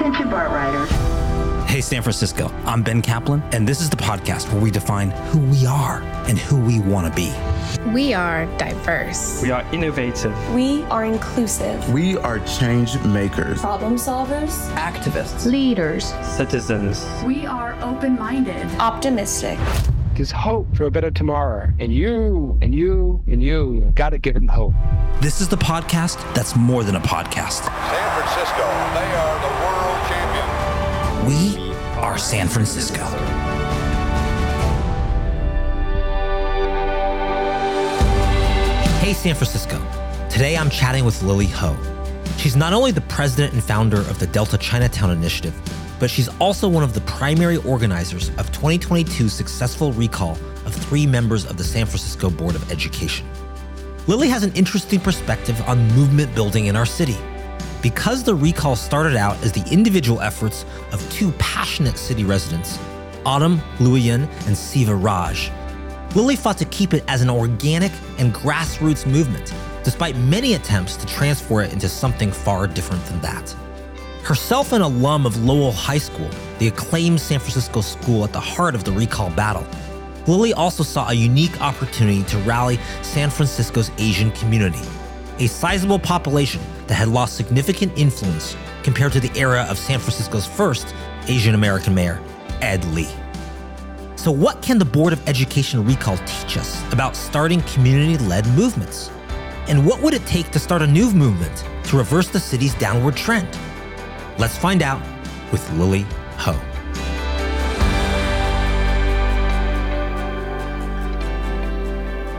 Attention BART riders. Hey, San Francisco, I'm Ben Kaplan, and this is the podcast where we define who we are and who we want to be. We are diverse. We are innovative. We are inclusive. We are change makers. Problem solvers. Activists. Leaders. Citizens. We are open minded. Optimistic. There's hope for a better tomorrow. And you, and you, and you gotta give them hope. This is the podcast that's more than a podcast. San Francisco, they are the world champion. We are San Francisco. Hey, San Francisco. Today I'm chatting with Lily Ho. She's not only the president and founder of the Delta Chinatown Initiative, but she's also one of the primary organizers of 2022's successful recall of three members of the San Francisco Board of Education. Lily has an interesting perspective on movement building in our city. Because the recall started out as the individual efforts of two passionate city residents, Autumn Looijen and Siva Raj, Lily fought to keep it as an organic and grassroots movement, despite many attempts to transform it into something far different than that. Herself an alum of Lowell High School, the acclaimed San Francisco school at the heart of the recall battle, Lily also saw a unique opportunity to rally San Francisco's Asian community, a sizable population that had lost significant influence compared to the era of San Francisco's first Asian American mayor, Ed Lee. So, what can the Board of Education recall teach us about starting community led movements? And what would it take to start a new movement to reverse the city's downward trend? Let's find out with Lily Ho.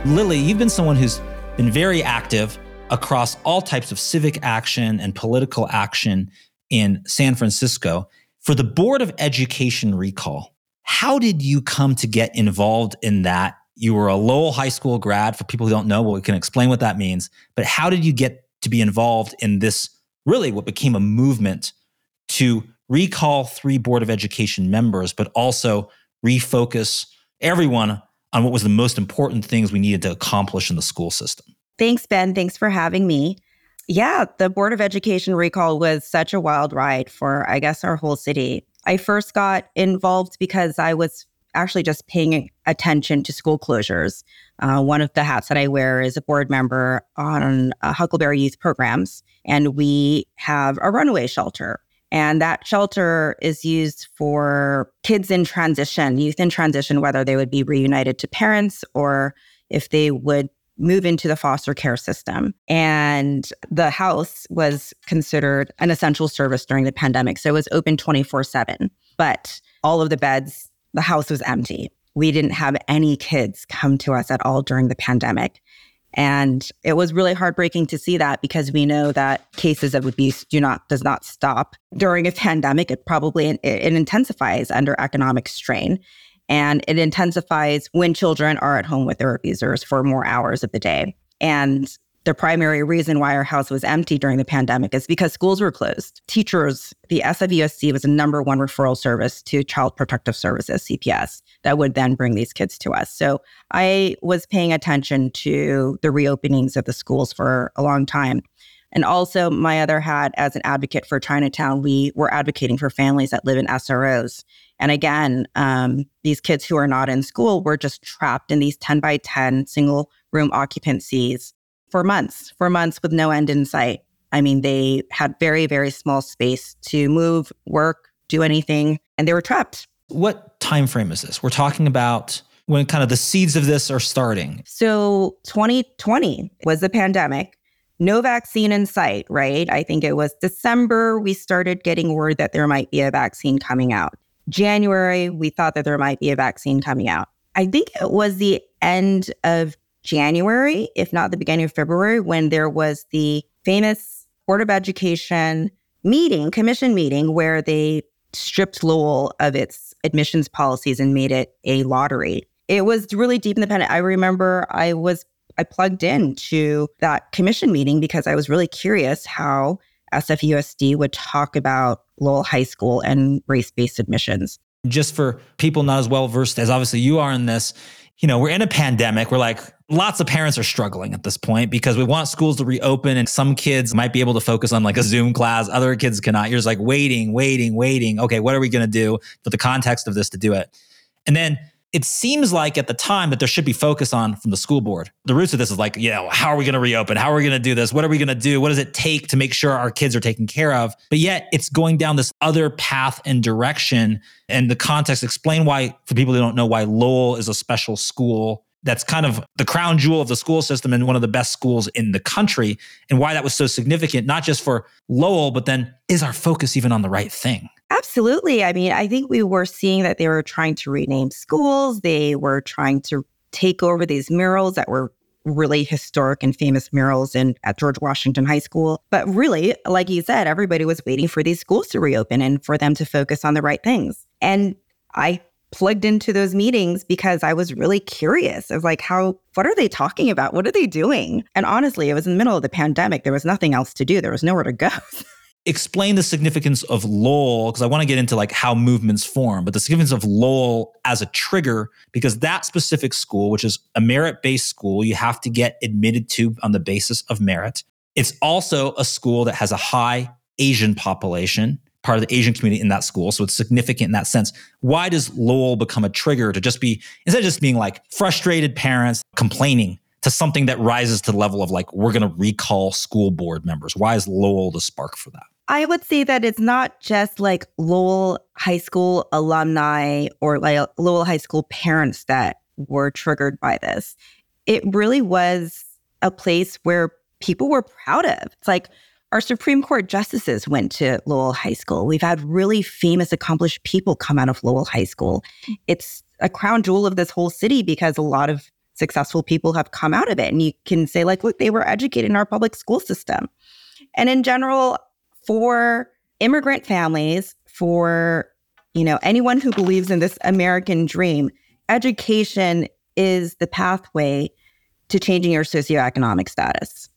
Lily, you've been someone who's been very active across all types of civic action and political action in San Francisco. For the Board of Education recall, how did you come to get involved in that? You were a Lowell High School grad. For people who don't know, well, we can explain what that means. But how did you get to be involved in this really what became a movement to recall three Board of Education members, but also refocus everyone on what was the most important things we needed to accomplish in the school system. Thanks, Ben. Thanks for having me. Yeah, the Board of Education recall was such a wild ride for, I guess, our whole city. I first got involved because I was actually just paying attention to school closures. Uh, one of the hats that I wear is a board member on uh, Huckleberry Youth Programs, and we have a runaway shelter. And that shelter is used for kids in transition, youth in transition, whether they would be reunited to parents or if they would move into the foster care system. And the house was considered an essential service during the pandemic. So it was open 24 7. But all of the beds, the house was empty. We didn't have any kids come to us at all during the pandemic. And it was really heartbreaking to see that because we know that cases of abuse do not does not stop during a pandemic. It probably it, it intensifies under economic strain, and it intensifies when children are at home with their abusers for more hours of the day. And the primary reason why our house was empty during the pandemic is because schools were closed. Teachers, the SFUSD was the number one referral service to Child Protective Services, CPS, that would then bring these kids to us. So I was paying attention to the reopenings of the schools for a long time. And also, my other hat as an advocate for Chinatown, we were advocating for families that live in SROs. And again, um, these kids who are not in school were just trapped in these 10 by 10 single room occupancies for months, for months with no end in sight. I mean, they had very, very small space to move, work, do anything, and they were trapped. What time frame is this? We're talking about when kind of the seeds of this are starting. So 2020 was the pandemic. No vaccine in sight, right? I think it was December we started getting word that there might be a vaccine coming out. January, we thought that there might be a vaccine coming out. I think it was the end of January, if not the beginning of February, when there was the famous Board of Education meeting, commission meeting, where they stripped Lowell of its admissions policies and made it a lottery. It was really deep in the pen. I remember I was I plugged in to that commission meeting because I was really curious how SFUSD would talk about Lowell High School and race-based admissions. Just for people not as well versed as obviously you are in this, you know, we're in a pandemic. We're like, lots of parents are struggling at this point because we want schools to reopen and some kids might be able to focus on like a Zoom class. Other kids cannot. You're just like waiting, waiting, waiting. Okay, what are we going to do for the context of this to do it? And then it seems like at the time that there should be focus on from the school board. The roots of this is like, you know, how are we going to reopen? How are we going to do this? What are we going to do? What does it take to make sure our kids are taken care of? But yet it's going down this other path and direction. And the context, explain why, for people who don't know, why Lowell is a special school that's kind of the crown jewel of the school system and one of the best schools in the country, and why that was so significant, not just for Lowell, but then is our focus even on the right thing? Absolutely. I mean, I think we were seeing that they were trying to rename schools. They were trying to take over these murals that were really historic and famous murals in at George Washington High School. But really, like you said, everybody was waiting for these schools to reopen and for them to focus on the right things. And I plugged into those meetings because I was really curious of like how what are they talking about? What are they doing? And honestly, it was in the middle of the pandemic. There was nothing else to do. There was nowhere to go. explain the significance of Lowell because I want to get into like how movements form, but the significance of Lowell as a trigger because that specific school, which is a merit-based school, you have to get admitted to on the basis of merit. It's also a school that has a high Asian population, part of the Asian community in that school, so it's significant in that sense. Why does Lowell become a trigger to just be instead of just being like frustrated parents complaining to something that rises to the level of like we're going to recall school board members why is lowell the spark for that I would say that it's not just like Lowell High School alumni or like Lowell High School parents that were triggered by this. It really was a place where people were proud of. It's like our Supreme Court justices went to Lowell High School. We've had really famous, accomplished people come out of Lowell High School. It's a crown jewel of this whole city because a lot of successful people have come out of it. And you can say, like, look, they were educated in our public school system. And in general, for immigrant families, for you know anyone who believes in this American dream, education is the pathway to changing your socioeconomic status.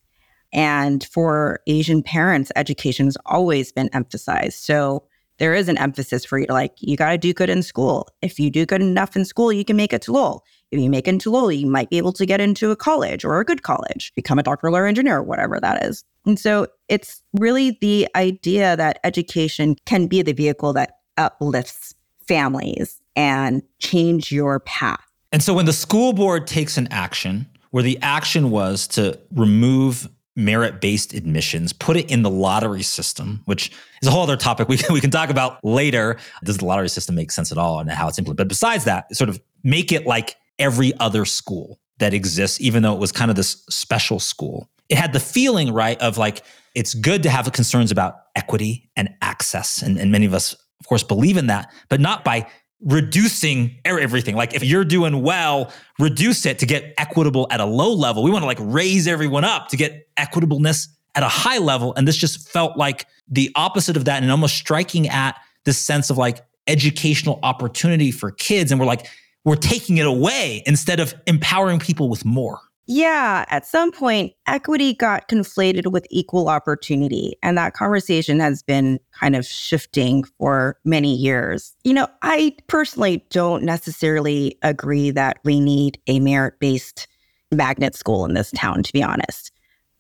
And for Asian parents, education has always been emphasized. So there is an emphasis for you to like, you got to do good in school. If you do good enough in school, you can make it to Lowell. If you make into Lowell, you might be able to get into a college or a good college, become a doctoral or engineer, whatever that is. And so it's really the idea that education can be the vehicle that uplifts families and change your path. And so when the school board takes an action where the action was to remove merit based admissions, put it in the lottery system, which is a whole other topic we, we can talk about later. Does the lottery system make sense at all and how it's implemented? But besides that, sort of make it like every other school that exists, even though it was kind of this special school. It had the feeling, right, of like it's good to have concerns about equity and access. And, and many of us, of course, believe in that, but not by reducing everything. Like if you're doing well, reduce it to get equitable at a low level. We want to like raise everyone up to get equitableness at a high level. And this just felt like the opposite of that and almost striking at this sense of like educational opportunity for kids. And we're like, we're taking it away instead of empowering people with more. Yeah, at some point, equity got conflated with equal opportunity. And that conversation has been kind of shifting for many years. You know, I personally don't necessarily agree that we need a merit based magnet school in this town, to be honest.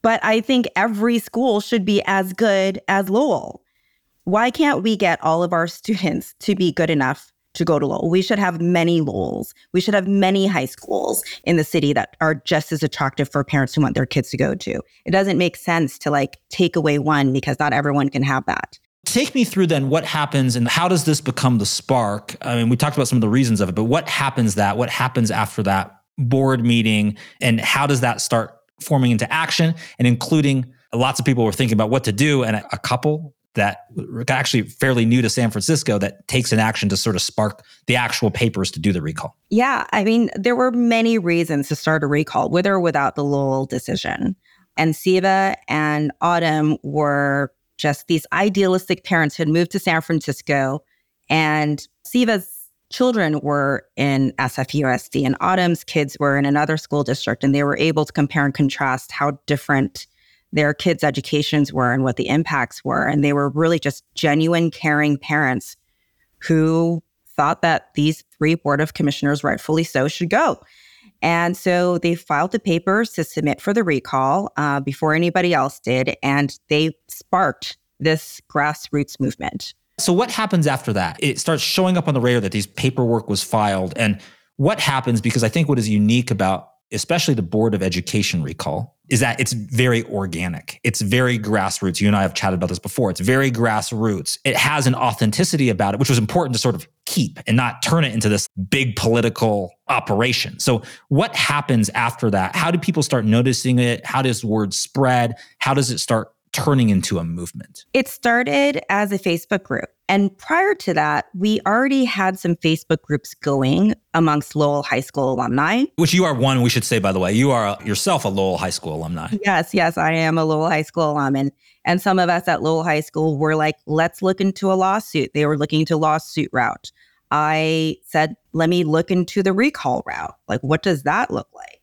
But I think every school should be as good as Lowell. Why can't we get all of our students to be good enough to go to Lowell. We should have many Lowells. We should have many high schools in the city that are just as attractive for parents who want their kids to go to. It doesn't make sense to like take away one because not everyone can have that. Take me through then what happens and how does this become the spark? I mean, we talked about some of the reasons of it, but what happens that? What happens after that board meeting and how does that start forming into action and including lots of people were thinking about what to do and a couple that actually fairly new to San Francisco that takes an action to sort of spark the actual papers to do the recall? Yeah, I mean, there were many reasons to start a recall, with or without the Lowell decision. And Siva and Autumn were just these idealistic parents who had moved to San Francisco, and Siva's children were in SFUSD, and Autumn's kids were in another school district, and they were able to compare and contrast how different their kids' educations were and what the impacts were. And they were really just genuine, caring parents who thought that these three board of commissioners, rightfully so, should go. And so they filed the papers to submit for the recall uh, before anybody else did. And they sparked this grassroots movement. So, what happens after that? It starts showing up on the radar that these paperwork was filed. And what happens? Because I think what is unique about especially the Board of Education recall, is that it's very organic. It's very grassroots. You and I have chatted about this before. It's very grassroots. It has an authenticity about it, which was important to sort of keep and not turn it into this big political operation. So, what happens after that? How do people start noticing it? How does word spread? How does it start turning into a movement? It started as a Facebook group. And prior to that, we already had some Facebook groups going amongst Lowell High School alumni. Which you are one, we should say, by the way. You are yourself a Lowell High School alumni. Yes, yes, I am a Lowell High School alum. And, and some of us at Lowell High School were like, let's look into a lawsuit. They were looking into lawsuit route. I said, let me look into the recall route. Like, what does that look like?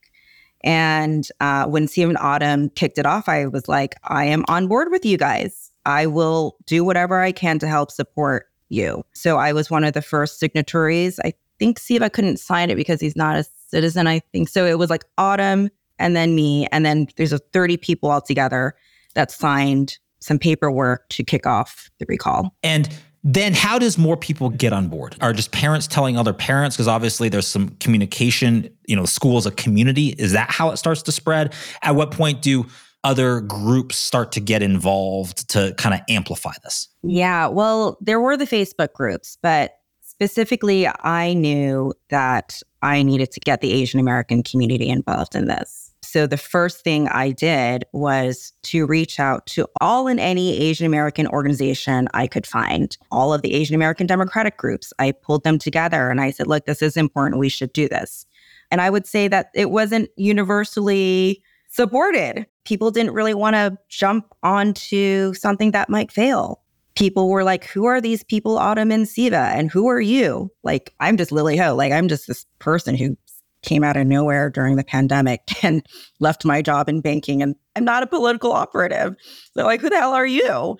And uh, when Siva and Autumn kicked it off, I was like, I am on board with you guys. I will do whatever I can to help support you. So I was one of the first signatories. I think Siva couldn't sign it because he's not a citizen. I think so. It was like Autumn and then me. And then there's a 30 people altogether that signed some paperwork to kick off the recall. And then how does more people get on board? Are just parents telling other parents? Because obviously there's some communication, you know, school as a community. Is that how it starts to spread? At what point do other groups start to get involved to kind of amplify this? Yeah, well, there were the Facebook groups, but specifically, I knew that I needed to get the Asian American community involved in this. So the first thing I did was to reach out to all and any Asian American organization I could find, all of the Asian American Democratic groups. I pulled them together and I said, look, this is important. We should do this. And I would say that it wasn't universally supported. People didn't really want to jump onto something that might fail. People were like, who are these people, Autumn and Siva? And who are you? Like, I'm just Lily Ho. Like, I'm just this person who came out of nowhere during the pandemic and left my job in banking. And I'm not a political operative. So, like, who the hell are you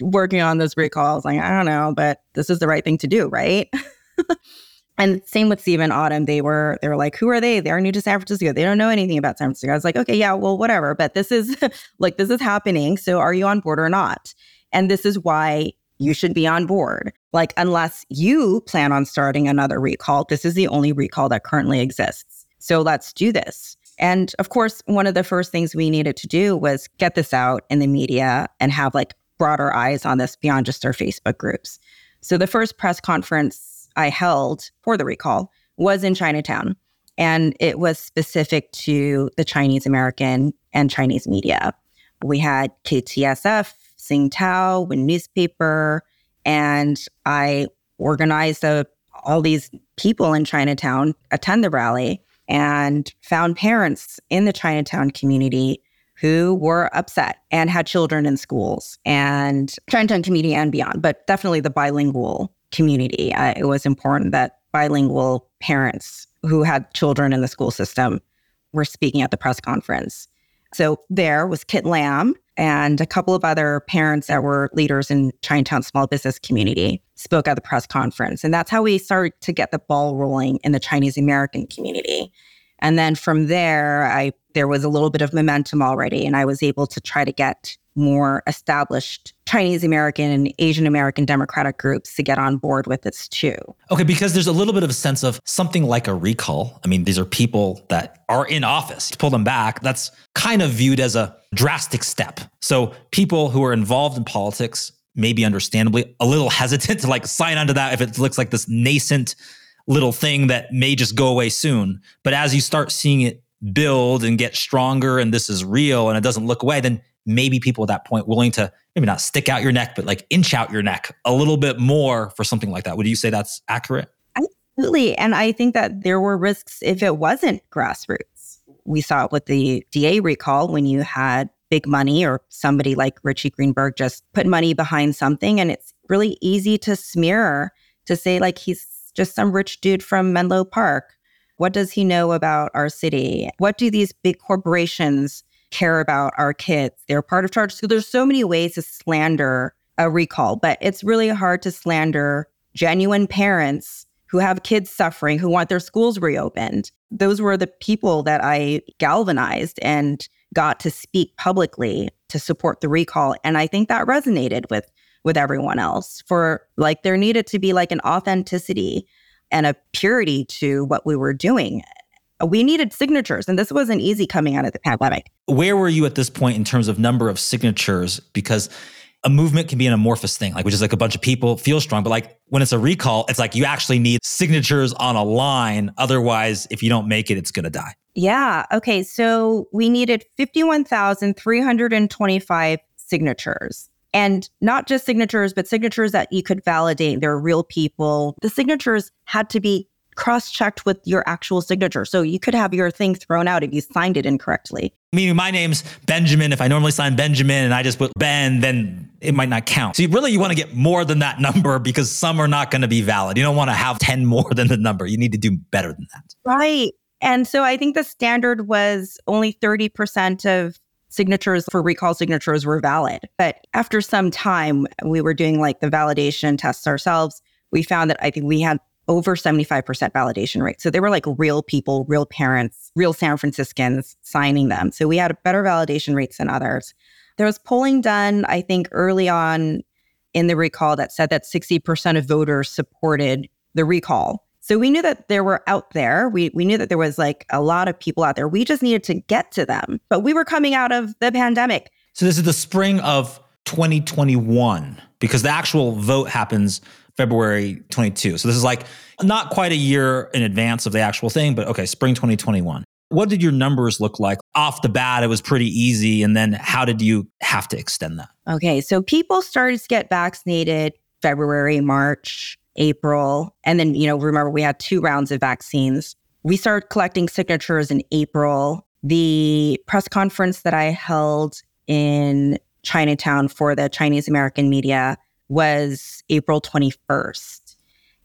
working on this recall? I was like, I don't know, but this is the right thing to do, right? and same with Siva and Autumn. They were they were like, who are they? They're new to San Francisco. They don't know anything about San Francisco. I was like, okay, yeah, well, whatever. But this is like this is happening. So are you on board or not? And this is why you should be on board. Like, unless you plan on starting another recall, this is the only recall that currently exists. So let's do this. And of course, one of the first things we needed to do was get this out in the media and have like broader eyes on this beyond just our Facebook groups. So the first press conference I held for the recall was in Chinatown. And it was specific to the Chinese American and Chinese media. We had KTSF, Sing Tao, Win newspaper, and I organized a, all these people in Chinatown attend the rally and found parents in the Chinatown community who were upset and had children in schools and Chinatown community and beyond, but definitely the bilingual community. It was important that bilingual parents who had children in the school system were speaking at the press conference. So there was Kit Lam, and a couple of other parents that were leaders in Chinatown small business community spoke at the press conference. And that's how we started to get the ball rolling in the Chinese American community. And then from there, I there was a little bit of momentum already, and I was able to try to get more established Chinese American and Asian American Democratic groups to get on board with this too. Okay, because there's a little bit of a sense of something like a recall. I mean, these are people that are in office. To pull them back, that's kind of viewed as a drastic step. So people who are involved in politics, maybe understandably, a little hesitant to like sign onto that if it looks like this nascent little thing that may just go away soon. But as you start seeing it build and get stronger and this is real and it doesn't look away, then maybe people at that point willing to maybe not stick out your neck, but like inch out your neck a little bit more for something like that. Would you say that's accurate? Absolutely. And I think that there were risks if it wasn't grassroots. We saw it with the DA recall when you had big money or somebody like Richie Greenberg just put money behind something. And it's really easy to smear to say, like, he's just some rich dude from Menlo Park. What does he know about our city? What do these big corporations care about our kids. They're part of charge. So there's so many ways to slander a recall, but it's really hard to slander genuine parents who have kids suffering, who want their schools reopened. Those were the people that I galvanized and got to speak publicly to support the recall. And I think that resonated with with everyone else for like there needed to be like an authenticity and a purity to what we were doing. We needed signatures, and this wasn't easy coming out of the pandemic. Where were you at this point in terms of number of signatures? Because a movement can be an amorphous thing, like which is like a bunch of people feel strong, but like when it's a recall, it's like you actually need signatures on a line. Otherwise, if you don't make it, it's going to die. Yeah. Okay. So we needed 51,325 signatures. And not just signatures, but signatures that you could validate. They're real people. The signatures had to be cross checked with your actual signature. So you could have your thing thrown out if you signed it incorrectly. Meaning my name's Benjamin. If I normally sign Benjamin and I just put Ben, then it might not count. So you really you want to get more than that number because some are not going to be valid. You don't want to have 10 more than the number. You need to do better than that. Right. And so I think the standard was only 30% of signatures for recall signatures were valid. But after some time, we were doing like the validation tests ourselves. We found that I think we had over 75% validation rate. So they were like real people, real parents, real San Franciscans signing them. So we had better validation rates than others. There was polling done, I think, early on in the recall that said that 60% of voters supported the recall. So we knew that there were out there. We we knew that there was like a lot of people out there. We just needed to get to them. But we were coming out of the pandemic. So this is the spring of 2021 because the actual vote happens February 22. So this is like not quite a year in advance of the actual thing, but okay, spring 2021. What did your numbers look like? Off the bat, it was pretty easy. And then how did you have to extend that? Okay, so people started to get vaccinated February, March. April. And then, you know, remember we had two rounds of vaccines. We started collecting signatures in April. The press conference that I held in Chinatown for the Chinese American media was April 21st.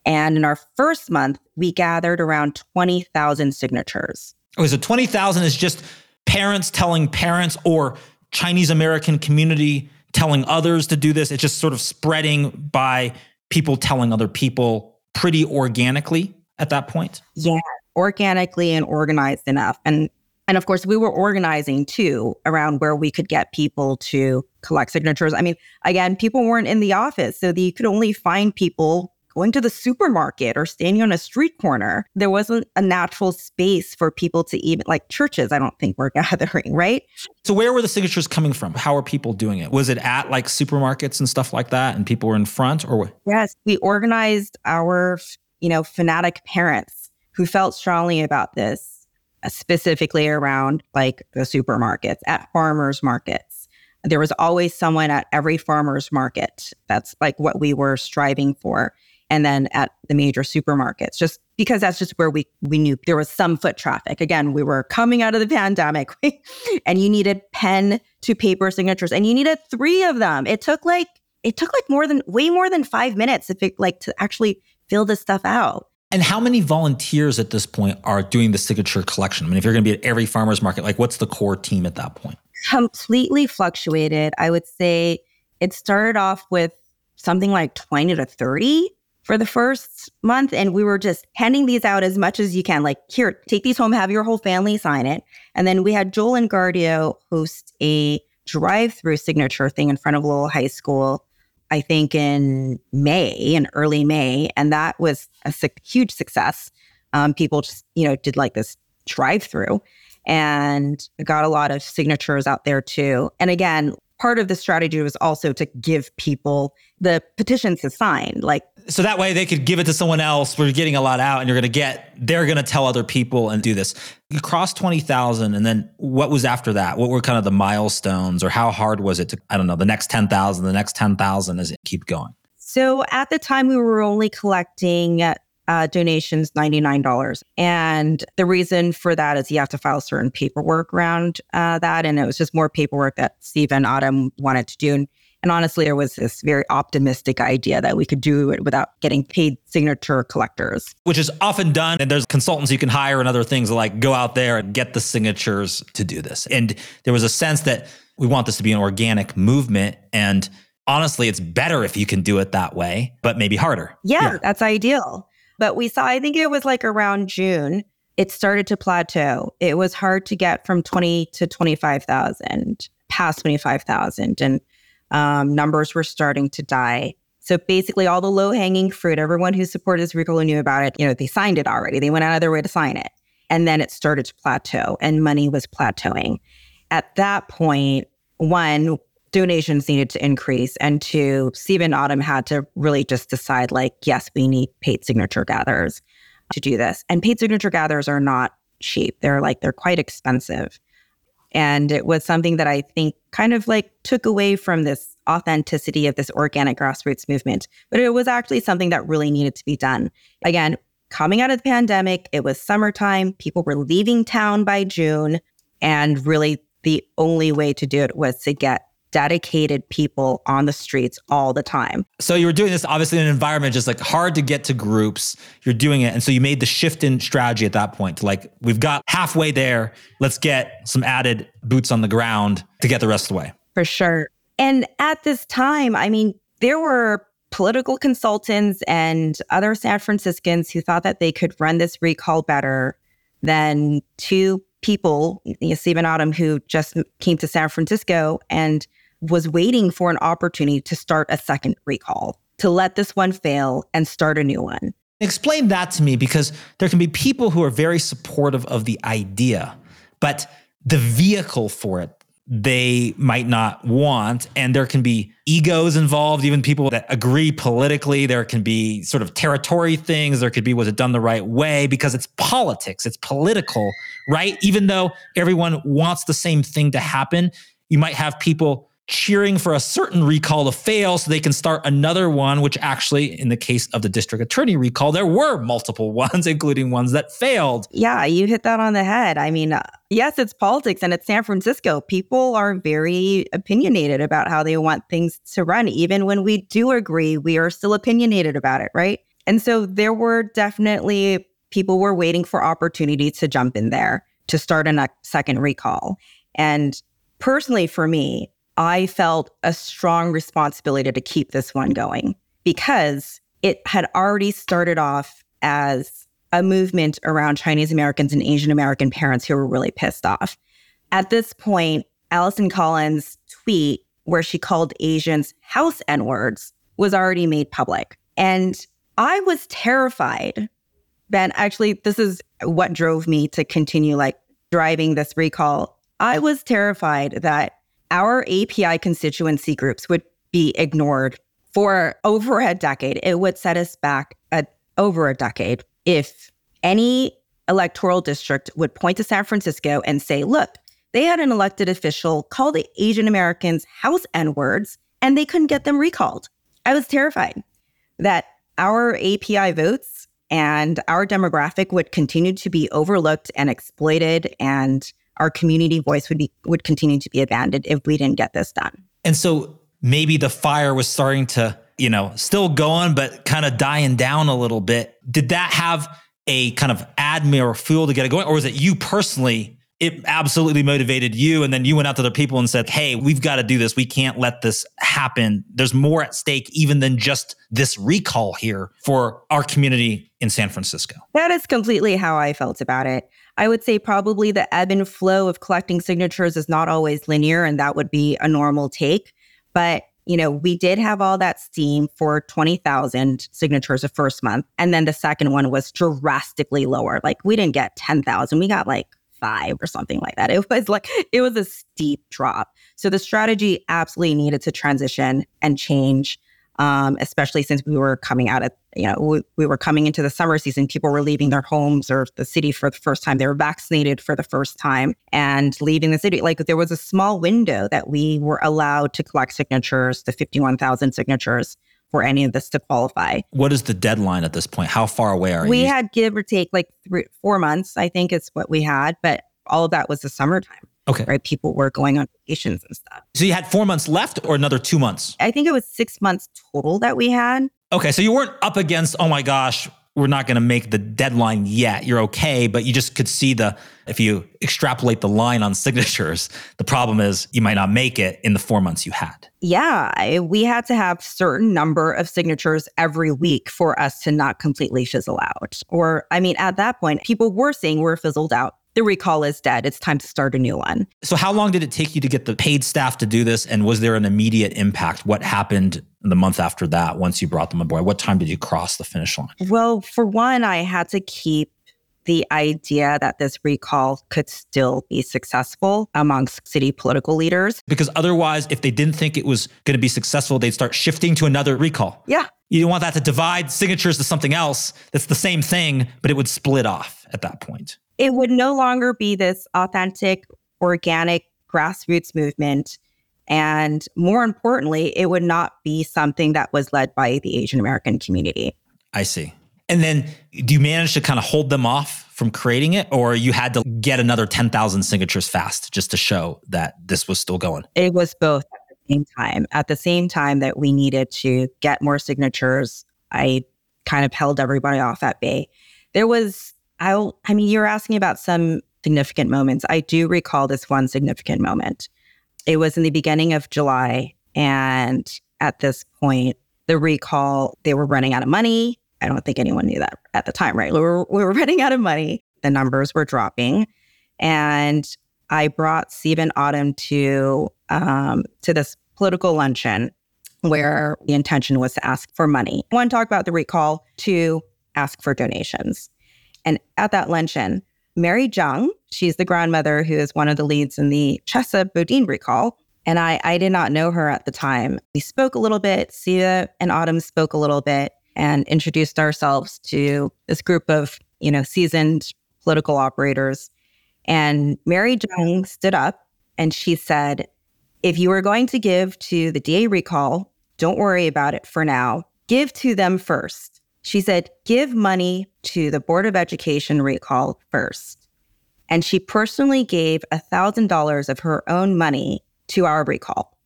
And in our first month, we gathered around 20,000 signatures. Okay, so 20,000 is just parents telling parents or Chinese American community telling others to do this. It's just sort of spreading by people telling other people pretty organically at that point? Yeah, organically and organized enough. And and of course, we were organizing too around where we could get people to collect signatures. I mean, again, people weren't in the office, so you could only find people going to the supermarket or standing on a street corner. There wasn't a natural space for people to even, like churches, I don't think were gathering, right? So, where were the signatures coming from? How are people doing it? Was it at like supermarkets and stuff like that and people were in front or what? Yes, we organized our, you know, fanatic parents who felt strongly about this, specifically around like the supermarkets, at farmers markets. There was always someone at every farmer's market. That's like what we were striving for and then at the major supermarkets, just because that's just where we we knew there was some foot traffic. Again, we were coming out of the pandemic, and you needed pen to paper signatures, and you needed three of them. It took like it took like more than way more than five minutes it like to actually fill this stuff out. And how many volunteers at this point are doing the signature collection? I mean, if you're going to be at every farmer's market, like what's the core team at that point? Completely fluctuated. I would say it started off with something like 20 to 30 for the first month. And we were just handing these out as much as you can. Like, here, take these home, have your whole family sign it. And then we had Joel Engardio host a drive through signature thing in front of Lowell High School, I think in May, in early May. And that was a su- huge success. Um, people just, you know, did like this drive through and got a lot of signatures out there too. And again, part of the strategy was also to give people the petitions to sign. Like so that way they could give it to someone else. We're getting a lot out, and you're going to get. They're going to tell other people and do this. You crossed twenty thousand, and then what was after that? What were kind of the milestones, or how hard was it to? I don't know. The next ten thousand, the next ten thousand, as it keep going. So at the time, we were only collecting uh, donations $99. And the reason for that is you have to file certain paperwork around uh, that. And it was just more paperwork that Siva and Autumn wanted to do. And and honestly, there was this very optimistic idea that we could do it without getting paid signature collectors. Which is often done. And there's consultants you can hire and other things like go out there and get the signatures to do this. And there was a sense that we want this to be an organic movement. And honestly, it's better if you can do it that way, but maybe harder. Yeah, yeah. that's ideal. But we saw, I think it was like around June, it started to plateau. It was hard to get from 20 to 25,000, past 25,000, and um, numbers were starting to die. So basically, all the low hanging fruit, everyone who supported recall knew about it, you know, they signed it already. They went out of their way to sign it. And then it started to plateau and money was plateauing. At that point, one, donations needed to increase. And two, Siva and Autumn had to really just decide like, yes, we need paid signature gatherers to do this. And paid signature gatherers are not cheap. They're like, they're quite expensive. And it was something that I think kind of like took away from this authenticity of this organic grassroots movement. But it was actually something that really needed to be done. Again, coming out of the pandemic, it was summertime, people were leaving town by June. And really, the only way to do it was to get dedicated people on the streets all the time. So you were doing this obviously in an environment just like hard to get to groups. You're doing it. And so you made the shift in strategy at that point like, we've got halfway there. Let's get some added boots on the ground to get the rest of the way. For sure. And at this time, I mean, there were political consultants and other San Franciscans who thought that they could run this recall better than two people, you know, Siva and Autumn, who just came to San Francisco and was waiting for an opportunity to start a second recall, to let this one fail and start a new one. Explain that to me because there can be people who are very supportive of the idea, but the vehicle for it they might not want. And there can be egos involved, even people that agree politically. There can be sort of territory things. There could be, was it done the right way? Because it's politics, it's political, right? Even though everyone wants the same thing to happen, you might have people cheering for a certain recall to fail so they can start another one, which actually, in the case of the district attorney recall, there were multiple ones, including ones that failed. Yeah, you hit that on the head. I mean, yes, it's politics and it's San Francisco. People are very opinionated about how they want things to run. Even when we do agree, we are still opinionated about it, right? And so there were definitely people were waiting for opportunity to jump in there to start a second recall. And personally, for me, I felt a strong responsibility to keep this one going because it had already started off as a movement around Chinese Americans and Asian American parents who were really pissed off. At this point, Allison Collins' tweet, where she called Asians house N words, was already made public. And I was terrified. Ben, actually, this is what drove me to continue like driving this recall. I was terrified that our API constituency groups would be ignored for over a decade. It would set us back a, over a decade if any electoral district would point to San Francisco and say, look, they had an elected official call the Asian Americans house N words and they couldn't get them recalled. I was terrified that our API votes and our demographic would continue to be overlooked and exploited and our community voice would be would continue to be abandoned if we didn't get this done. And so maybe the fire was starting to, you know, still going, but kind of dying down a little bit. Did that have a kind of admin or fuel to get it going? Or was it you personally? It absolutely motivated you. And then you went out to the people and said, Hey, we've got to do this. We can't let this happen. There's more at stake even than just this recall here for our community in San Francisco. That is completely how I felt about it. I would say probably the ebb and flow of collecting signatures is not always linear, and that would be a normal take. But you know, we did have all that steam for 20,000 signatures the first month. And then the second one was drastically lower. Like we didn't get 10,000, we got like five or something like that. It was like, it was a steep drop. So the strategy absolutely needed to transition and change um, especially since we were coming out at you know, we, we, were coming into the summer season. People were leaving their homes or the city for the first time. They were vaccinated for the first time and leaving the city. Like there was a small window that we were allowed to collect signatures, the 51,000 signatures for any of this to qualify. What is the deadline at this point? How far away are we you? We had give or take like three, four months, I think is what we had, but all of that was the summertime. Okay. Right. People were going on vacations and stuff. So you had four months left or another two months? I think it was six months total that we had. Okay. So you weren't up against, oh my gosh, we're not going to make the deadline yet. You're okay, but you just could see the if you extrapolate the line on signatures, the problem is you might not make it in the 4 months you had. Yeah, I- we had to have certain number of signatures every week for us to not completely fizzle out. Or I mean at that point people were saying we're fizzled out. The recall is dead. It's time to start a new one. So how long did it take you to get the paid staff to do this and was there an immediate impact? What happened the month after that once you brought them aboard? What time did you cross the finish line? Well, for one, I had to keep the idea that this recall could still be successful amongst city political leaders. Because otherwise if they didn't think it was going to be successful, they'd start shifting to another recall. Yeah. You don't want that to divide signatures to something else that's the same thing, but it would split off at that point. It would no longer be this authentic, organic grassroots movement. And more importantly, it would not be something that was led by the Asian American community. I see. And then do you manage to kind of hold them off from creating it or you had to get another 10,000 signatures fast just to show that this was still going? It was both at the same time. At the same time that we needed to get more signatures, I kind of held everybody off at bay. There was, I, I mean, you're asking about some significant moments. I do recall this one significant moment. It was in the beginning of July. And at this point, the recall, they were running out of money. I don't think anyone knew that at the time, right? We were, we were running out of money. The numbers were dropping. And I brought Siva and Autumn to um, to this political luncheon where the intention was to ask for money. One, talk about the recall. Two, ask for donations. And at that luncheon, Mary Jung, she's the grandmother who is one of the leads in the Chesa Boudin recall. And I, I did not know her at the time. We spoke a little bit. Siva and Autumn spoke a little bit and introduced ourselves to this group of, you know, seasoned political operators. And Mary Jung stood up and she said, if you are going to give to the DA recall, don't worry about it for now. Give to them first. She said, give money to the Board of Education recall first. And she personally gave $1,000 of her own money to our recall.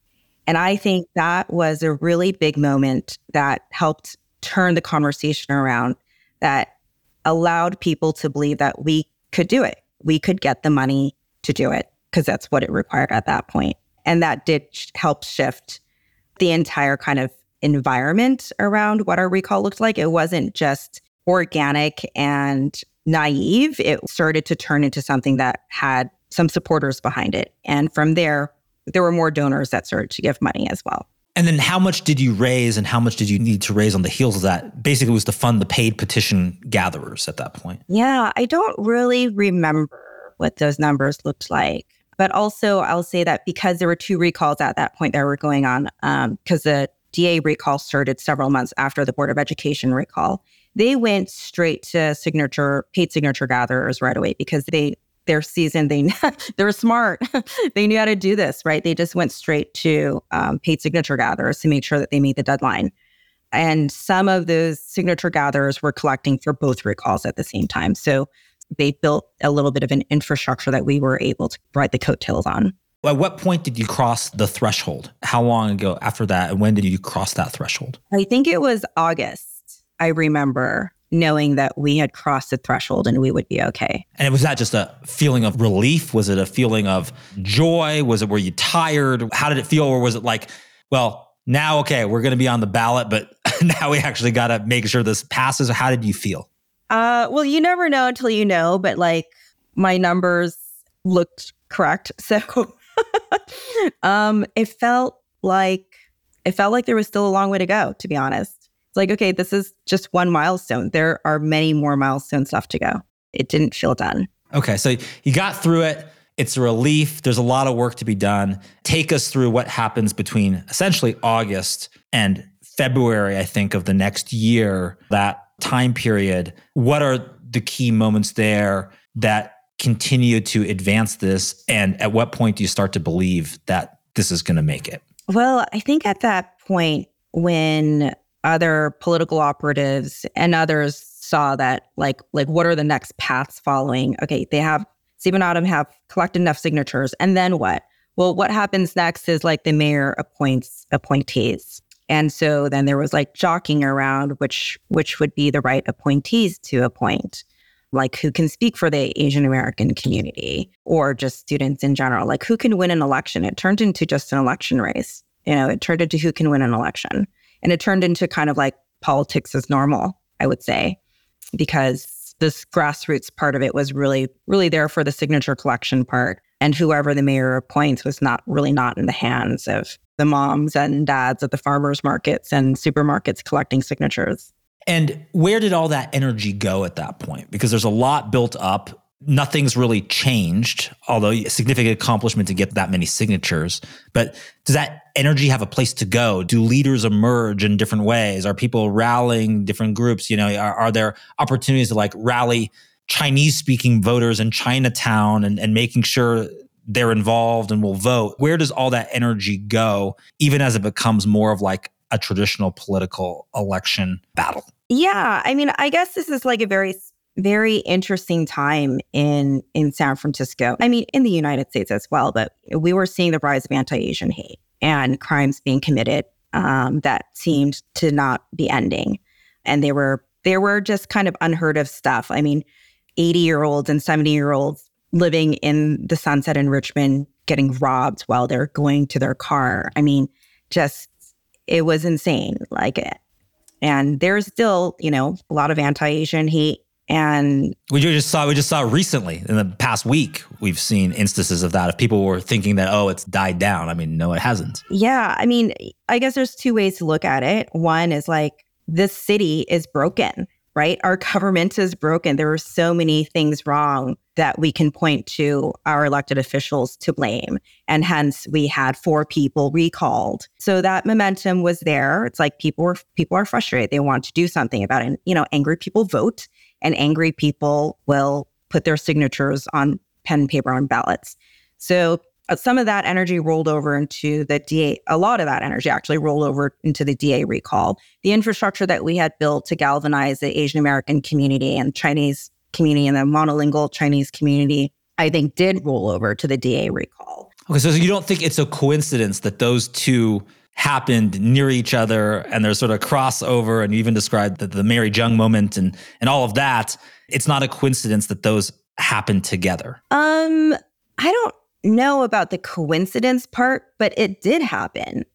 And I think that was a really big moment that helped turn the conversation around, that allowed people to believe that we could do it. We could get the money to do it because that's what it required at that point. And that did help shift the entire kind of environment around what our recall looked like. It wasn't just organic and naive, it started to turn into something that had some supporters behind it. And from there, there were more donors that started to give money as well. And then how much did you raise and how much did you need to raise on the heels of that? Basically, was to fund the paid petition gatherers at that point. Yeah, I don't really remember what those numbers looked like. But also, I'll say that because there were two recalls at that point that were going on, because um, the DA recall started several months after the Board of Education recall, they went straight to signature paid signature gatherers right away because they they're seasoned. They they're smart. they knew how to do this, right? They just went straight to um, paid signature gatherers to make sure that they meet the deadline. And some of those signature gatherers were collecting for both recalls at the same time. So they built a little bit of an infrastructure that we were able to ride the coattails on. At what point did you cross the threshold? How long ago after that? And when did you cross that threshold? I think it was August. I remember knowing that we had crossed the threshold and we would be okay. And was that just a feeling of relief? Was it a feeling of joy? Was it were you tired? How did it feel? Or was it like, well, now, okay, we're going to be on the ballot, but now we actually got to make sure this passes? How did you feel? Uh, well, you never know until you know, but like my numbers looked correct. So um, it felt like it felt like there was still a long way to go, to be honest. It's like, okay, this is just one milestone. There are many more milestones left to go. It didn't feel done. Okay, so you got through it. It's a relief. There's a lot of work to be done. Take us through what happens between essentially August and February, I think, of the next year, that time period. What are the key moments there that continue to advance this? And at what point do you start to believe that this is going to make it? Well, I think at that point, when other political operatives and others saw that, like, like what are the next paths following? Okay, they have Siva and Autumn have collected enough signatures, and then what? Well, what happens next is like the mayor appoints appointees. And so then there was like jockeying around which which would be the right appointees to appoint like who can speak for the Asian American community or just students in general. Like who can win an election? It turned into just an election race. You know, it turned into who can win an election. And it turned into kind of like politics as normal, I would say, because this grassroots part of it was really, really there for the signature collection part. And whoever the mayor appoints was not really not in the hands of the moms and dads at the farmers markets and supermarkets collecting signatures. And where did all that energy go at that point? Because there's a lot built up. Nothing's really changed, although a significant accomplishment to get that many signatures. But does that energy have a place to go? Do leaders emerge in different ways? Are people rallying different groups? You know, are, are there opportunities to like rally Chinese speaking voters in Chinatown and, and making sure they're involved and will vote? Where does all that energy go, even as it becomes more of like a traditional political election battle? Yeah, I mean, I guess this is like a very very interesting time in in San Francisco. I mean, in the United States as well, but we were seeing the rise of anti-Asian hate and crimes being committed um, that seemed to not be ending, and they were they were just kind of unheard of stuff. I mean, eighty year olds and seventy year olds living in the Sunset in Richmond getting robbed while they're going to their car. I mean, just it was insane. Like it. and there's still, you know, a lot of anti-Asian hate. And we just saw we just saw recently in the past week we've seen instances of that. If people were thinking that oh it's died down, I mean no it hasn't. Yeah, I mean I guess there's two ways to look at it. One is like this city is broken right? Our government is broken. There are so many things wrong that we can point to our elected officials to blame. And hence we had four people recalled. So that momentum was there. It's like people were people are frustrated. They want to do something about it. And, you know, angry people vote and angry people will put their signatures on pen and paper on ballots. So some of that energy rolled over into the DA. A lot of that energy actually rolled over into the DA recall. The infrastructure that we had built to galvanize the Asian American community and Chinese community and the monolingual Chinese community, I think did roll over to the DA recall. Okay, so you don't think it's a coincidence that those two happened near each other and there's sort of crossover and you even described the, the Mary Jung moment and and all of that. It's not a coincidence that those happened together. Um, I don't know about the coincidence part, but it did happen.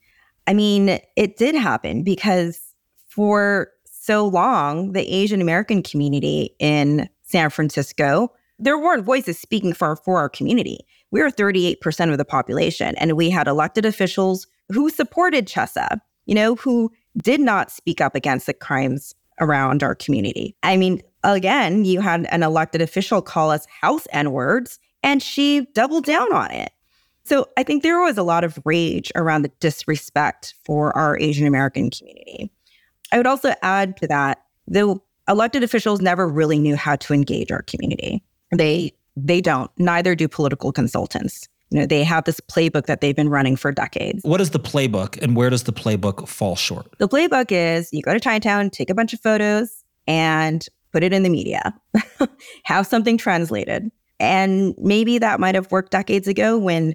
I mean, it did happen because for so long, the Asian American community in San Francisco, there weren't voices speaking for, for our community. We were 38% of the population, and we had elected officials who supported Chesa, you know, who did not speak up against the crimes around our community. I mean, again, you had an elected official call us house N words and she doubled down on it. So I think there was a lot of rage around the disrespect for our Asian American community. I would also add to that the elected officials never really knew how to engage our community. They they don't. Neither do political consultants. You know, they have this playbook that they've been running for decades. What is the playbook and where does the playbook fall short? The playbook is you go to Chinatown, take a bunch of photos and put it in the media. have something translated. And maybe that might have worked decades ago when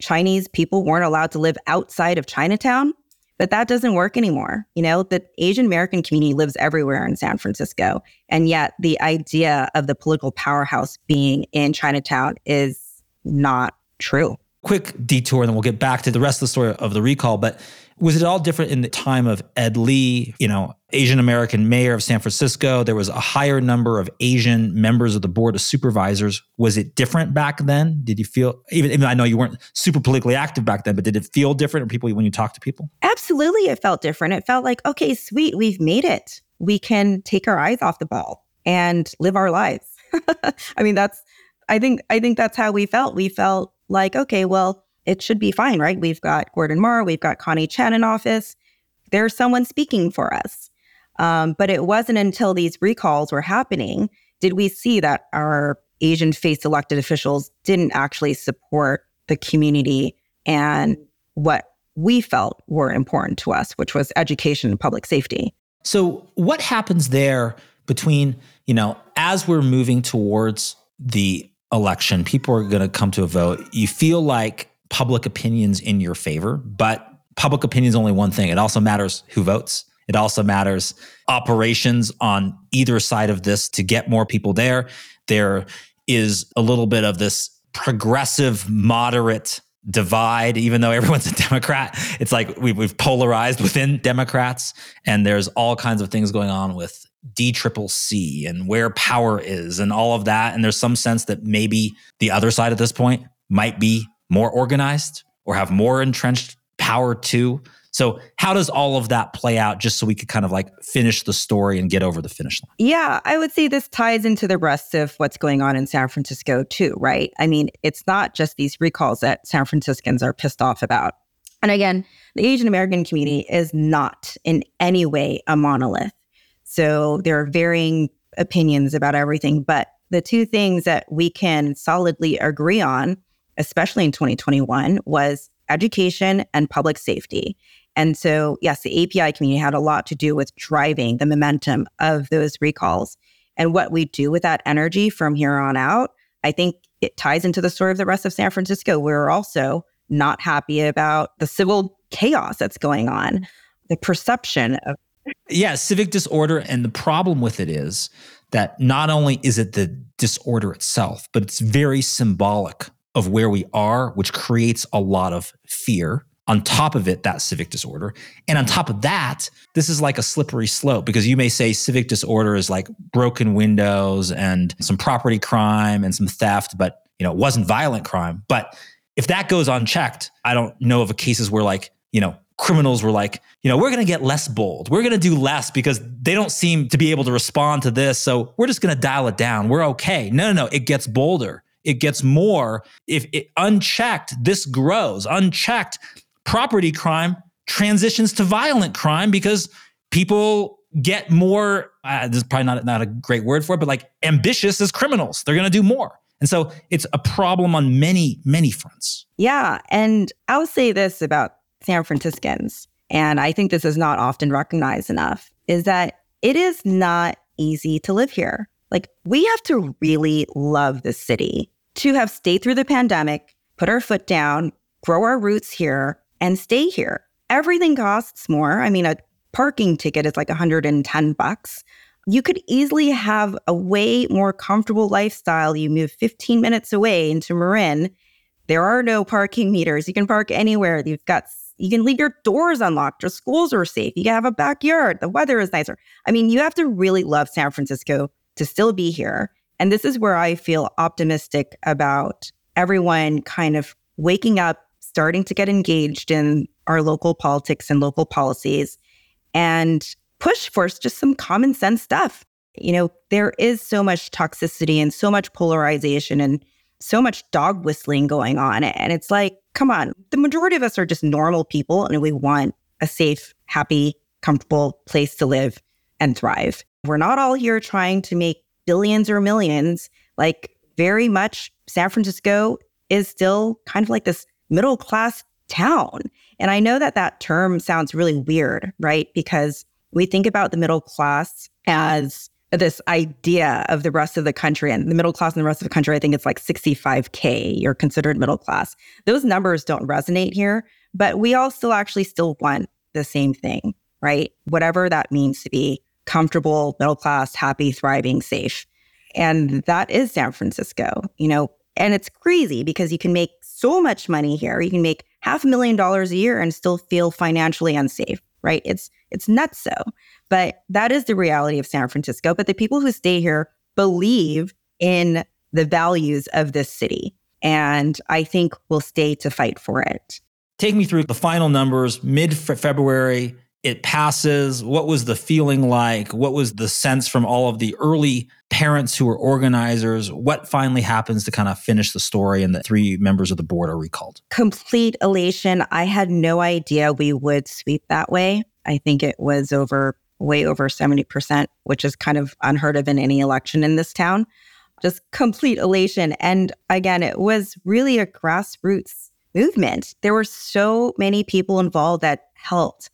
Chinese people weren't allowed to live outside of Chinatown, but that doesn't work anymore. You know, the Asian American community lives everywhere in San Francisco. And yet the idea of the political powerhouse being in Chinatown is not true. Quick detour, and then we'll get back to the rest of the story of the recall. But was it all different in the time of Ed Lee, you know, Asian American mayor of San Francisco? There was a higher number of Asian members of the board of supervisors. Was it different back then? Did you feel, even, even I know you weren't super politically active back then, but did it feel different people when you talked to people? Absolutely, it felt different. It felt like, okay, sweet, we've made it. We can take our eyes off the ball and live our lives. I mean, that's, I think, I think that's how we felt. We felt like, okay, well, it should be fine, right? We've got Gordon Mar, we've got Connie Chan in office. There's someone speaking for us. Um, but it wasn't until these recalls were happening did we see that our Asian faced elected officials didn't actually support the community and what we felt were important to us, which was education and public safety. So, what happens there between, you know, as we're moving towards the election, people are going to come to a vote. You feel like public opinions in your favor, but public opinion is only one thing. It also matters who votes. It also matters operations on either side of this to get more people there. There is a little bit of this progressive, moderate divide, even though everyone's a Democrat. It's like we've, we've polarized within Democrats, and there's all kinds of things going on with D triple C and where power is and all of that. And there's some sense that maybe the other side at this point might be more organized or have more entrenched power too. So, how does all of that play out just so we could kind of like finish the story and get over the finish line? Yeah, I would say this ties into the rest of what's going on in San Francisco too, right? I mean, it's not just these recalls that San Franciscans are pissed off about. And again, the Asian American community is not in any way a monolith. So, there are varying opinions about everything, but the two things that we can solidly agree on, especially in 2021, was education and public safety. And so, yes, the API community had a lot to do with driving the momentum of those recalls. And what we do with that energy from here on out, I think it ties into the story of the rest of San Francisco. We're also not happy about the civil chaos that's going on, the perception of. Yeah, civic disorder. And the problem with it is that not only is it the disorder itself, but it's very symbolic of where we are, which creates a lot of fear on top of it, that civic disorder. And on top of that, this is like a slippery slope because you may say civic disorder is like broken windows and some property crime and some theft, but you know, it wasn't violent crime. But if that goes unchecked, I don't know of cases where like, you know, criminals were like, you know, we're going to get less bold. We're going to do less because they don't seem to be able to respond to this. So we're just going to dial it down. We're okay. No, no, no. It gets bolder. It gets more. If it unchecked, this grows. Unchecked, property crime transitions to violent crime because people get more uh, this is probably not, not a great word for it but like ambitious as criminals they're going to do more and so it's a problem on many many fronts yeah and i'll say this about san franciscans and i think this is not often recognized enough is that it is not easy to live here like we have to really love the city to have stayed through the pandemic put our foot down grow our roots here and stay here. Everything costs more. I mean, a parking ticket is like 110 bucks. You could easily have a way more comfortable lifestyle. You move 15 minutes away into Marin. There are no parking meters. You can park anywhere. You've got you can leave your doors unlocked. Your schools are safe. You can have a backyard. The weather is nicer. I mean, you have to really love San Francisco to still be here. And this is where I feel optimistic about everyone kind of waking up starting to get engaged in our local politics and local policies and push for just some common sense stuff. You know, there is so much toxicity and so much polarization and so much dog whistling going on. And it's like, come on, the majority of us are just normal people and we want a safe, happy, comfortable place to live and thrive. We're not all here trying to make billions or millions. Like, very much, San Francisco is still kind of like this middle class town. And I know that that term sounds really weird, right? Because we think about the middle class as this idea of the rest of the country and the middle class in the rest of the country, I think it's like 65K, you're considered middle class. Those numbers don't resonate here, but we all still actually still want the same thing, right? Whatever that means to be comfortable, middle class, happy, thriving, safe. And that is San Francisco, you know, and it's crazy because you can make so much money here. You can make half a million dollars a year and still feel financially unsafe, right? It's it's nuts so. But that is the reality of San Francisco. But the people who stay here believe in the values of this city. And I think will stay to fight for it. Take me through the final numbers mid February it passes? What was the feeling like? What was the sense from all of the early parents who were organizers? What finally happens to kind of finish the story and the three members of the board are recalled? Complete elation. I had no idea we would sweep that way. I think it was over way over 70%, which is kind of unheard of in any election in this town. Just complete elation. And again, it was really a grassroots movement. There were so many people involved that helped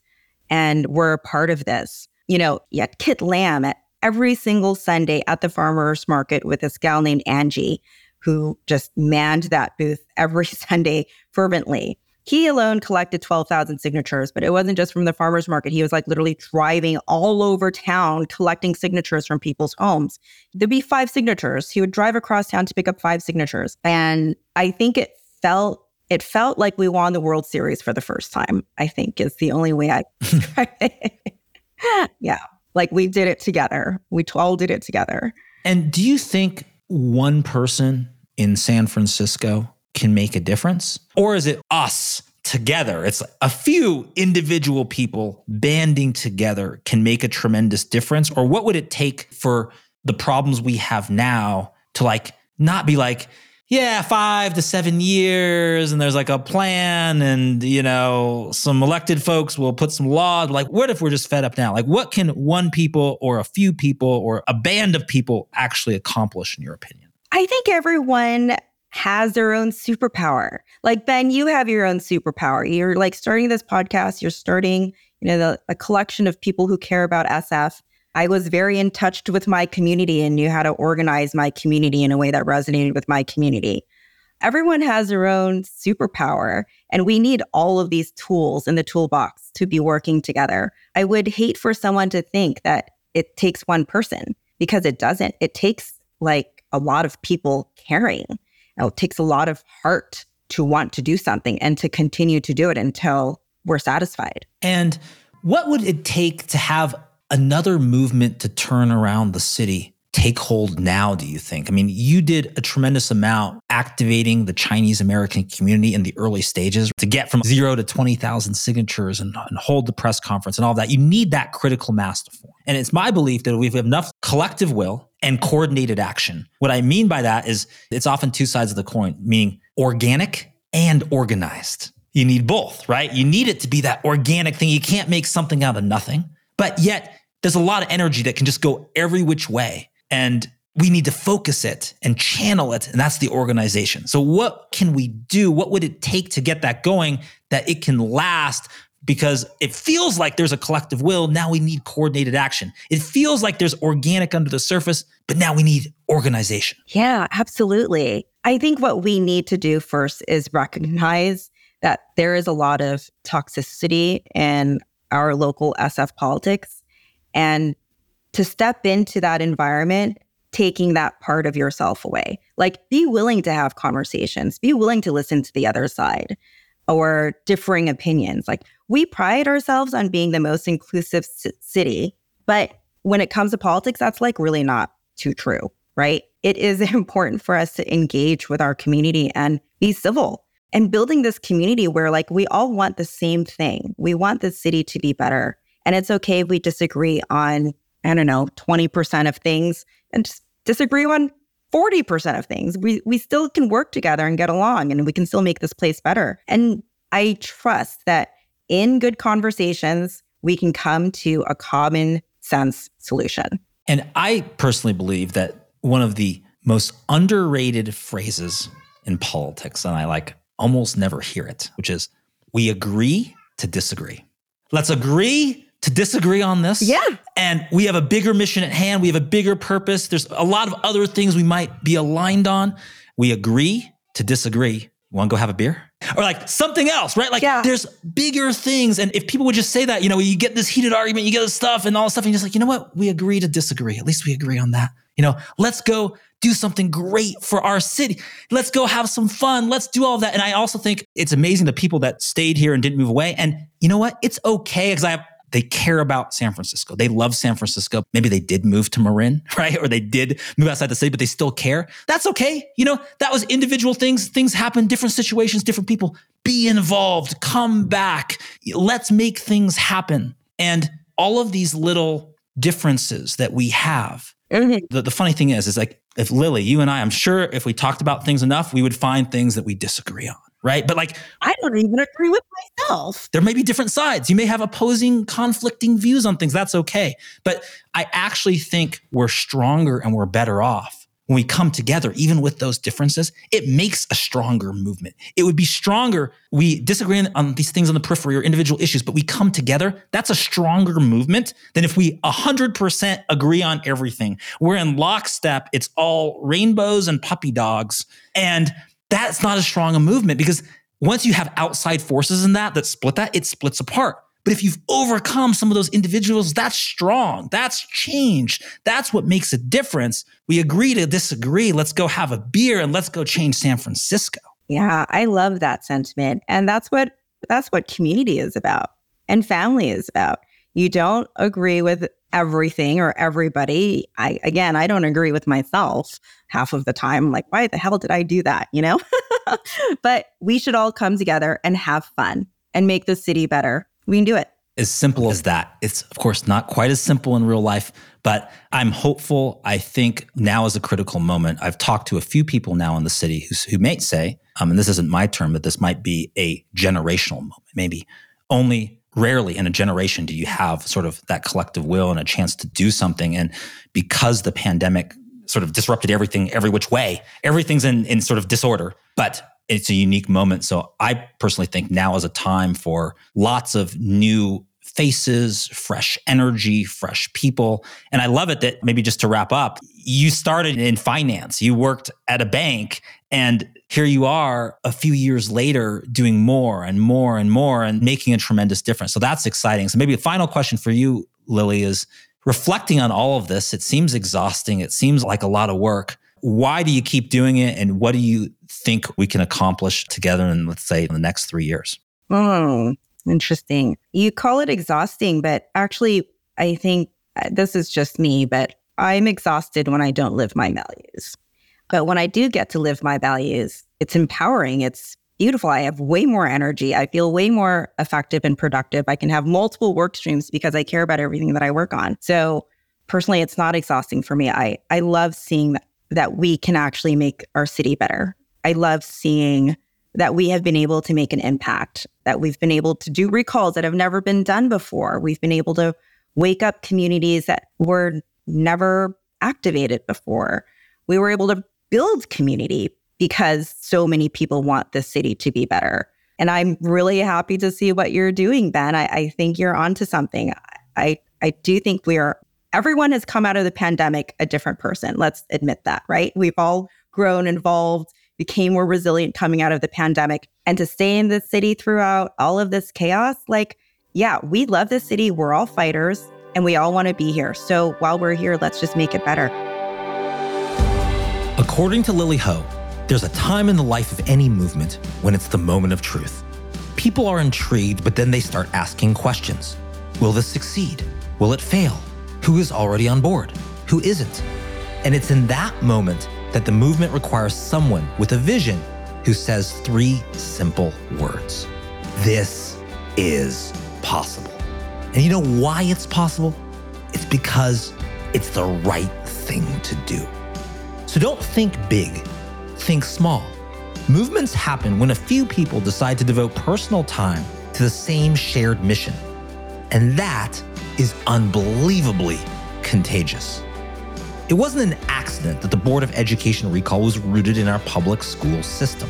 and were a part of this. You know, had Kit Lam at every single Sunday at the farmer's market with this gal named Angie, who just manned that booth every Sunday fervently. He alone collected 12,000 signatures, but it wasn't just from the farmer's market. He was like literally driving all over town collecting signatures from people's homes. There'd be five signatures. He would drive across town to pick up five signatures. And I think it felt it felt like we won the World Series for the first time, I think is the only way I describe it. yeah. Like we did it together. We all did it together. And do you think one person in San Francisco can make a difference? Or is it us together? It's a few individual people banding together can make a tremendous difference? Or what would it take for the problems we have now to like not be like, yeah, five to seven years, and there's like a plan, and you know, some elected folks will put some laws. Like, what if we're just fed up now? Like, what can one people or a few people or a band of people actually accomplish, in your opinion? I think everyone has their own superpower. Like Ben, you have your own superpower. You're like starting this podcast, you're starting, you know, the, a collection of people who care about SF. I was very in touch with my community and knew how to organize my community in a way that resonated with my community. Everyone has their own superpower, and we need all of these tools in the toolbox to be working together. I would hate for someone to think that it takes one person because it doesn't. It takes like a lot of people caring. Oh, it takes a lot of heart to want to do something and to continue to do it until we're satisfied. And what would it take to have another movement to turn around the city take hold now, do you think? I mean, you did a tremendous amount activating the Chinese American community in the early stages to get from zero to 20,000 signatures and, and, hold the press conference and all that. You need that critical mass to form. And it's my belief that we have enough collective will and coordinated action. What I mean by that is it's often two sides of the coin, meaning organic and organized. You need both, right? You need it to be that organic thing. You can't make something out of nothing, but yet there's a lot of energy that can just go every which way. And we need to focus it and channel it. And that's the organization. So, what can we do? What would it take to get that going that it can last? Because it feels like there's a collective will. Now we need coordinated action. It feels like there's organic under the surface, but now we need organization. Yeah, absolutely. I think what we need to do first is recognize that there is a lot of toxicity in our local SF politics and to step into that environment, taking that part of yourself away. Like, be willing to have conversations, be willing to listen to the other side or differing opinions. Like, we pride ourselves on being the most inclusive c- city, but when it comes to politics, that's like really not too true, right? It is important for us to engage with our community and be civil and building this community where like we all want the same thing. We want the city to be better. And it's okay if we disagree on, I don't know, 20% of things and disagree on 40% of things. We we still can work together and get along and we can still make this place better. And I trust that in good conversations, we can come to a common sense solution. And I personally believe that one of the most underrated phrases in politics, and I like almost never hear it, which is we agree to disagree. Let's agree to disagree on this. Yeah. And we have a bigger mission at hand. We have a bigger purpose. There's a lot of other things we might be aligned on. We agree to disagree. Want to go have a beer? Or like something else, right? Like yeah. there's bigger things. And if people would just say that, you know, you get this heated argument, you get this stuff and all this stuff, and you're just like, you know what? We agree to disagree. At least we agree on that. You know, let's go do something great for our city. Let's go have some fun. Let's do all that. And I also think it's amazing the people that stayed here and didn't move away. And you know what? It's okay because I have they care about San Francisco. They love San Francisco. Maybe they did move to Marin, right? Or they did move outside the city, but they still care. That's okay. You know, that was individual things. Things happen, different situations, different people. Be involved, come back. Let's make things happen. And all of these little differences that we have. Mm-hmm. The, the funny thing is, is like if Lily, you and I, I'm sure if we talked about things enough, we would find things that we disagree on right? But like, I don't even agree with myself. There may be different sides. You may have opposing, conflicting views on things. That's okay. But I actually think we're stronger and we're better off when we come together, even with those differences. It makes a stronger movement. It would be stronger. We disagree on these things on the periphery or individual issues, but we come together. That's a stronger movement than if we 100% agree on everything. We're in lockstep. It's all rainbows and puppy dogs. And that's not as strong a movement because once you have outside forces in that that split that, it splits apart. But if you've overcome some of those individuals, that's strong. That's change. That's what makes a difference. We agree to disagree. Let's go have a beer and let's go change San Francisco. Yeah, I love that sentiment. And that's what that's what community is about and family is about. You don't agree with everything or everybody. I again, I don't agree with myself half of the time. like, why the hell did I do that? You know? but we should all come together and have fun and make the city better. We can do it. As simple as that. It's, of course, not quite as simple in real life, but I'm hopeful. I think now is a critical moment. I've talked to a few people now in the city who, who may say, um, and this isn't my term, but this might be a generational moment. Maybe only rarely in a generation do you have sort of that collective will and a chance to do something. And because the pandemic sort of disrupted everything every which way, everything's in, in sort of disorder. But it's a unique moment. So I personally think now is a time for lots of new faces, fresh energy, fresh people. And I love it that maybe just to wrap up, you started in finance, you worked at a bank, and here you are a few years later doing more and more and more and making a tremendous difference. So that's exciting. So maybe a final question for you, Lily, is reflecting on all of this. It seems exhausting, it seems like a lot of work. Why do you keep doing it? And what do you think we can accomplish together in, let's say, in the next three years? Oh, interesting. You call it exhausting, but actually, I think uh, this is just me, but I'm exhausted when I don't live my values. But when I do get to live my values, it's empowering. It's beautiful. I have way more energy. I feel way more effective and productive. I can have multiple work streams because I care about everything that I work on. So personally, it's not exhausting for me. I, I love seeing that, that we can actually make our city better. I love seeing that we have been able to make an impact, that we've been able to do recalls that have never been done before. We've been able to wake up communities that were never activated before. We were able to build community because so many people want the city to be better. And I'm really happy to see what you're doing, Ben. I, I think you're onto something. I, I do think we are, everyone has come out of the pandemic a different person. Let's admit that, right? We've all grown, involved, became more resilient coming out of the pandemic. And to stay in the city throughout all of this chaos, like, yeah, we love the city. We're all fighters and we all want to be here. So while we're here, let's just make it better. According to Lily Ho, there's a time in the life of any movement when it's the moment of truth. People are intrigued, but then they start asking questions. Will this succeed? Will it fail? Who is already on board? Who isn't? And it's in that moment that the movement requires someone with a vision who says three simple words This is possible. And you know why it's possible? It's because it's the right thing to do. So don't think big, think small. Movements happen when a few people decide to devote personal time to the same shared mission. And that is unbelievably contagious. It wasn't an accident that the Board of Education recall was rooted in our public school system.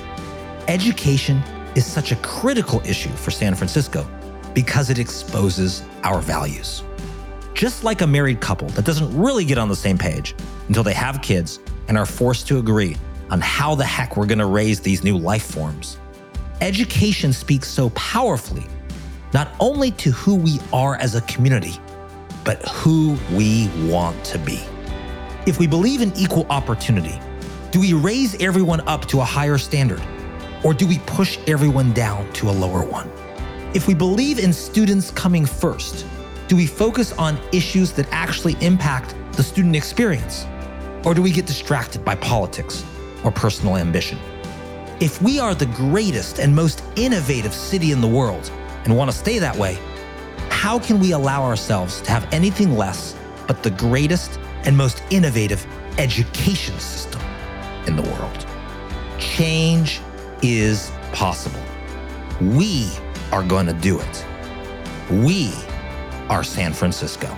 Education is such a critical issue for San Francisco because it exposes our values. Just like a married couple that doesn't really get on the same page until they have kids and are forced to agree on how the heck we're going to raise these new life forms. Education speaks so powerfully, not only to who we are as a community, but who we want to be. If we believe in equal opportunity, do we raise everyone up to a higher standard? Or do we push everyone down to a lower one? If we believe in students coming first, do we focus on issues that actually impact the student experience? Or do we get distracted by politics or personal ambition? If we are the greatest and most innovative city in the world and want to stay that way, how can we allow ourselves to have anything less but the greatest and most innovative education system in the world? Change is possible. We are going to do it. We are San Francisco.